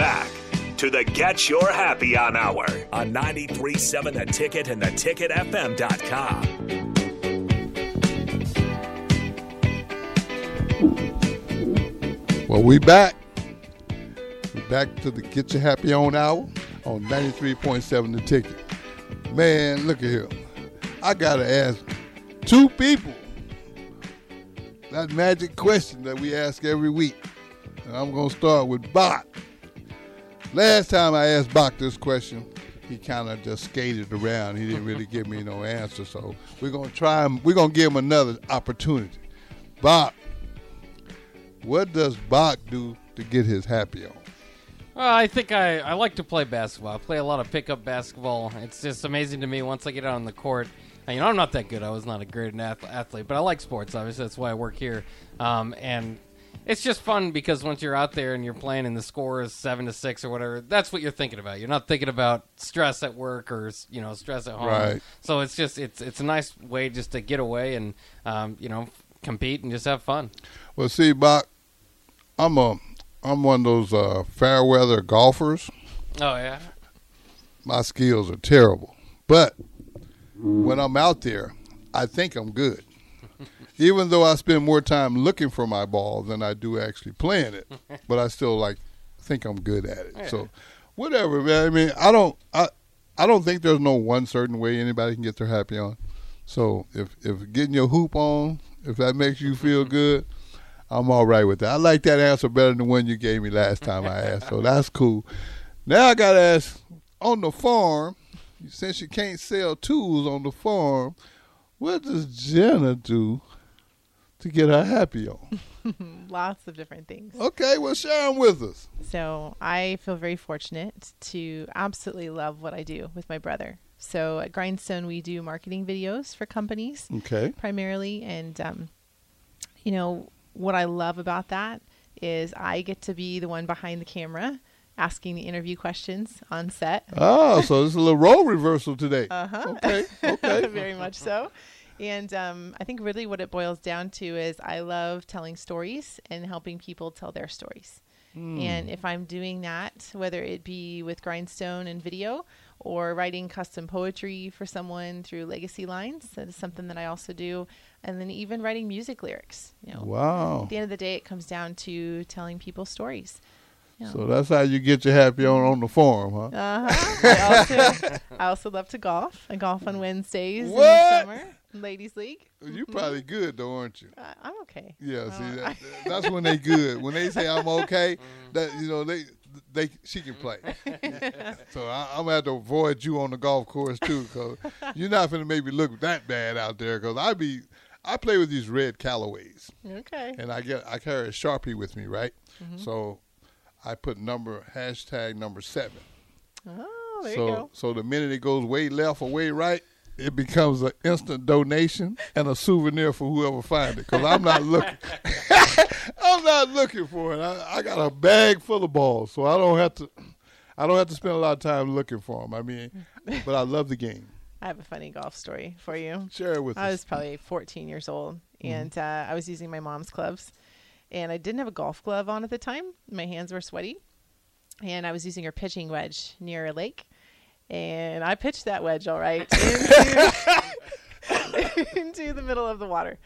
back to the Get Your Happy On Hour on 93.7 The Ticket and theticketfm.com. Well, we back. We back to the Get Your Happy On Hour on 93.7 The Ticket. Man, look at here. I got to ask two people that magic question that we ask every week. And I'm going to start with Bach. Last time I asked Bach this question, he kind of just skated around. He didn't really give me no answer. So we're to try him. We're to give him another opportunity. Bach, what does Bach do to get his happy on? Well, I think I, I like to play basketball. I play a lot of pickup basketball. It's just amazing to me once I get out on the court. And, you know, I'm not that good. I was not a great athlete, but I like sports. Obviously, that's why I work here. Um, and it's just fun because once you're out there and you're playing and the score is seven to six or whatever, that's what you're thinking about. You're not thinking about stress at work or you know stress at home. Right. So it's just it's it's a nice way just to get away and um, you know compete and just have fun. Well, see, Bach, I'm a I'm one of those uh, fair weather golfers. Oh yeah. My skills are terrible, but when I'm out there, I think I'm good. Even though I spend more time looking for my ball than I do actually playing it, but I still like think I'm good at it. So, whatever, man. I mean, I don't I I don't think there's no one certain way anybody can get their happy on. So if if getting your hoop on, if that makes you feel good, I'm all right with that. I like that answer better than the one you gave me last time I asked. So that's cool. Now I gotta ask on the farm, since you can't sell tools on the farm, what does Jenna do to get her happy on? Lots of different things. Okay, well share them with us. So I feel very fortunate to absolutely love what I do with my brother. So at Grindstone, we do marketing videos for companies Okay. primarily, and um, you know what I love about that is I get to be the one behind the camera asking the interview questions on set. Oh, so this is a little role reversal today. Uh huh. Okay, okay. Very much so. And um, I think really what it boils down to is I love telling stories and helping people tell their stories. And if I'm doing that, whether it be with Grindstone and video or writing custom poetry for someone through Legacy Lines, that is something that I also do. And then even writing music lyrics. You know, Wow. at the end of the day, it comes down to telling people stories. So that's how you get your happy on on the farm, huh? Uh-huh. I also I also love to golf. I golf on Wednesdays in the summer, ladies league. You probably good though, aren't you? I, I'm okay. Yeah, Uh, see, that, that's when they good. When they say I'm okay, that you know they they she can play. so I, I'm gonna have to avoid you on the golf course too, because you're not gonna make me look that bad out there. Because I be I play with these red Callaways, Okay. and I get I carry a sharpie with me, right? Mm-hmm. So I put number hashtag number seven. Oh, there so you go. so the minute it goes way left or way right, it becomes an instant donation and a souvenir for whoever finds it. Because I'm not looking, I'm not looking for it. I, I got a bag full of balls, so I don't have to, I don't have to spend a lot of time looking for them. I mean, but I love the game. I have a funny golf story for you. Share it with I us. I was probably 14 years old, Mm-hmm. and uh, I was using my mom's clubs, and I didn't have a golf glove on at the time. My hands were sweaty, and I was using her pitching wedge near a lake, and I pitched that wedge all right into, into the middle of the water,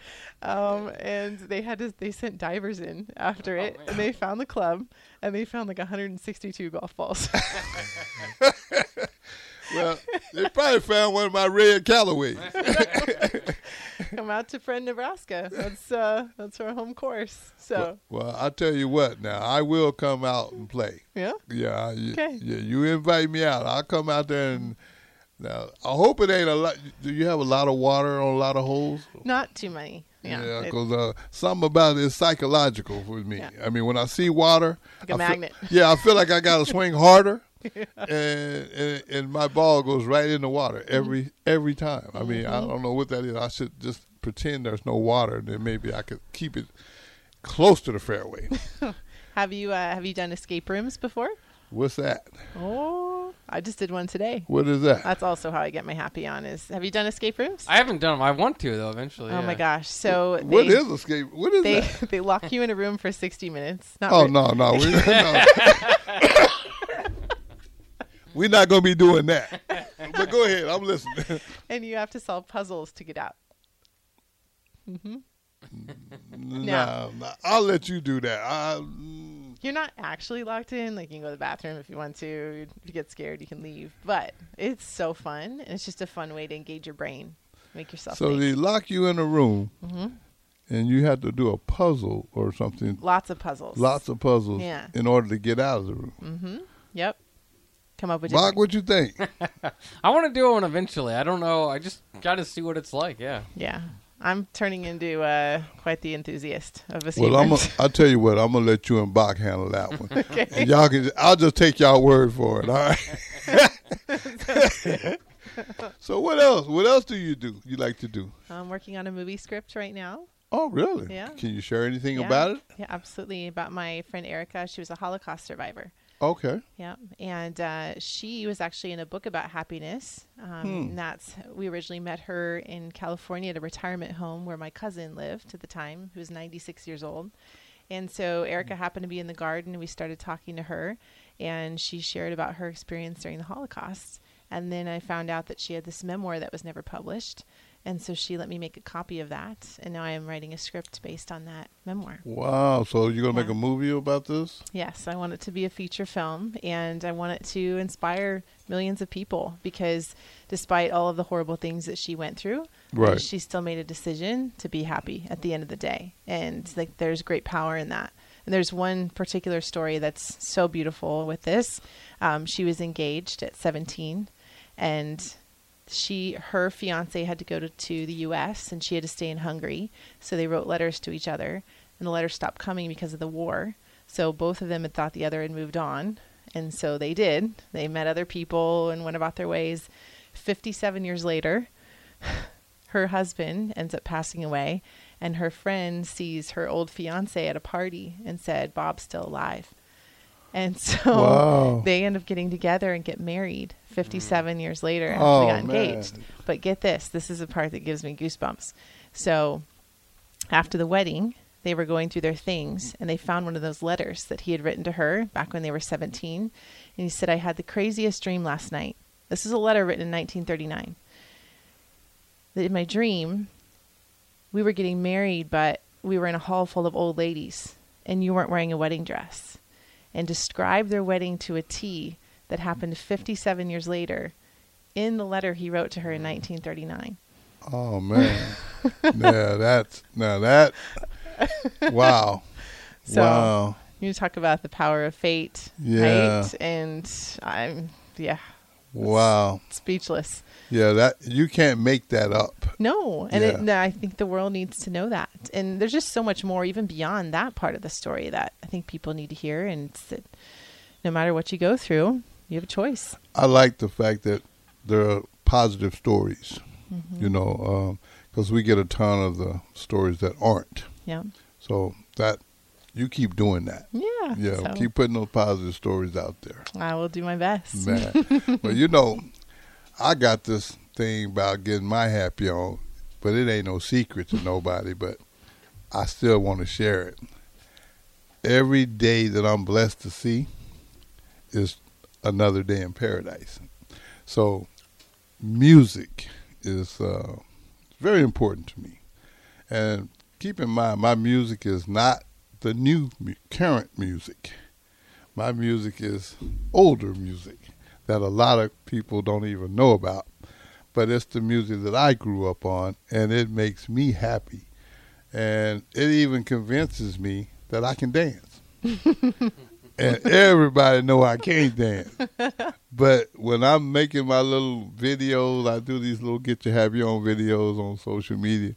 um, and they had to they sent divers in after it, and they found the club, and they found like 162 golf balls. well, they probably found one of my red Callaways. Come out to Friend, Nebraska. That's uh, that's our home course. So well, I tell you what. Now I will come out and play. yeah. Yeah, you, Okay. yeah. You invite me out, I'll come out there and. Now I hope it ain't a lot. Do you have a lot of water on a lot of holes? Not too many. Yeah. because uh, something about it is psychological for me. Yeah. I mean, when I see water, Like a I feel- magnet. yeah, I feel like I got to swing harder, and, and and my ball goes right in the water every every time. I mean, Mm-hmm. I don't know what that is. I should just pretend there's no water, and then maybe I could keep it close to the fairway. have you uh, have you done escape rooms before? What's that? Oh, I just did one today. What is that? That's also how I get my happy on. Is have you done escape rooms? I haven't done them. I want to though eventually. oh yeah. my gosh! So What they, is escape? What is they that? they lock you in a room for sixty minutes. Not Oh re- no, no, we, no. We're not gonna be doing that. But go ahead, I'm listening. and you have to solve puzzles to get out. nah, nah, I'll let you do that. I, mm, You're not actually locked in. Like you can go to the bathroom if you want to. If you get scared, you can leave. But it's so fun, and it's just a fun way to engage your brain, make yourself so think. they lock you in a room, Mm-hmm. and you have to do a puzzle or something. Lots of puzzles. Lots of puzzles Yeah. in order to get out of the room. Mm-hmm. Yep. Come up with Mark, different- what you think? I want to do one eventually. I don't know. I just got to see what it's like. Yeah. Yeah. I'm turning into uh, quite the enthusiast of a Well, I'm. A, secret. I'll tell you what. I'm gonna let you and Bach handle that one, okay. and y'all can. I'll just take y'all word for it. All right. so what else? What else do you do? You like to do? I'm working on a movie script right now. Oh, really? Yeah. Can you share anything Yeah. about it? Yeah, absolutely. About my friend Erica. She was a Holocaust survivor. Okay. Yeah, and uh, she was actually in a book about happiness. Um, and that's we originally met her in California at a retirement home where my cousin lived at the time, who was 96 years old. And so Erica happened to be in the garden, and we started talking to her, and she shared about her experience during the Holocaust. And then I found out that she had this memoir that was never published, and so she let me make a copy of that, and now I am writing a script based on that memoir. Wow. So you're gonna make a movie about this? Yes, I want it to be a feature film and I want it to inspire millions of people because despite all of the horrible things that she went through, Right. she still made a decision to be happy at the end of the day. And like there's great power in that. And there's one particular story that's so beautiful with this. Um, she was engaged at 17 and she her fiance had to go to, to the US and she had to stay in Hungary. So they wrote letters to each other and the letters stopped coming because of the war. So both of them had thought the other had moved on. And so they did. They met other people and went about their ways. 57 years later, her husband ends up passing away, and her friend sees her old fiance at a party and said, Bob's still alive. And so Wow. they end up getting together and get married 57 years later after Oh, they got man. engaged. But get this this is the part that gives me goosebumps. So after the wedding, they were going through their things and they found one of those letters that he had written to her back when they were 17. And he said, I had the craziest dream last night. This is a letter written in 1939. That in my dream, we were getting married, but we were in a hall full of old ladies and you weren't wearing a wedding dress. And described their wedding to a T that happened 57 years later in the letter he wrote to her in 1939. Oh man. yeah, that's now that. Wow. So- wow. You talk about the power of fate, Yeah. right? And I'm, yeah, Wow. speechless. Yeah, that you can't make that up. No, and Yeah. it, I think the world needs to know that. And there's just so much more, even beyond that part of the story, that I think people need to hear. And it's that no matter what you go through, you have a choice. I like the fact that there are positive stories. Mm-hmm. You know, um, because we get a ton of the stories that aren't. Yeah, So that you keep doing that. yeah, Yeah, So keep putting those positive stories out there. I will do my best. Man. well, you know, I got this thing about getting my happy on, but it ain't no secret to nobody, but I still want to share it. Every day that I'm blessed to see is another day in paradise. So, music is uh, very important to me. And keep in mind, my music is not the new current music. My music is older music that a lot of people don't even know about. But it's the music that I grew up on, and it makes me happy. And it even convinces me that I can dance. and everybody know I can't dance. But when I'm making my little videos, I do these little get your happy on videos on social media.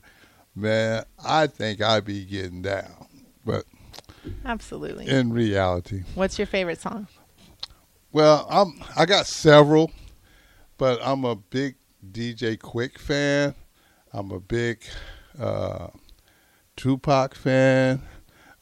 Man, I think I be getting down. But Absolutely. in reality, What's your favorite song? well, I'm I got several, but I'm a big DJ Quik fan. I'm a big uh, Tupac fan.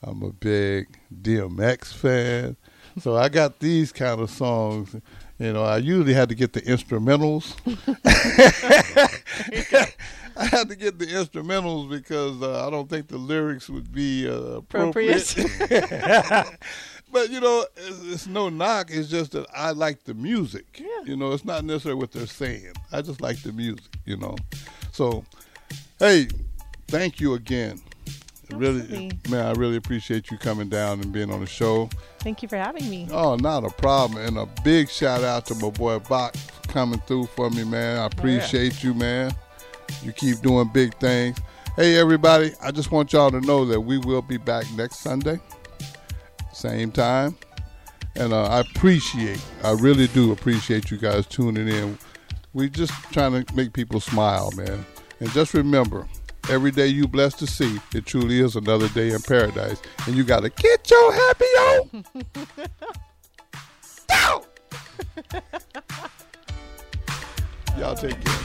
I'm a big DMX fan. So I got these kind of songs. You know, I usually had to get the instrumentals. I had to get the instrumentals because uh, I don't think the lyrics would be uh, appropriate. but but you know, it's, it's no knock. It's just that I like the music. Yeah. You know, it's not necessarily what they're saying. I just like the music. You know, so hey, thank you again. Really, man, I really appreciate you coming down and being on the show. Thank you for having me. Oh, not a problem. And a big shout out to my boy Bach coming through for me, man. I appreciate you, man. You keep doing big things. Hey, everybody, I just want y'all to know that we will be back next Sunday, same time. And uh, I appreciate, I really do appreciate you guys tuning in. We just trying to make people smile, man. And just remember, every day you blessed to see, it truly is another day in paradise. And you got to get your happy on. Go! Y'all take care.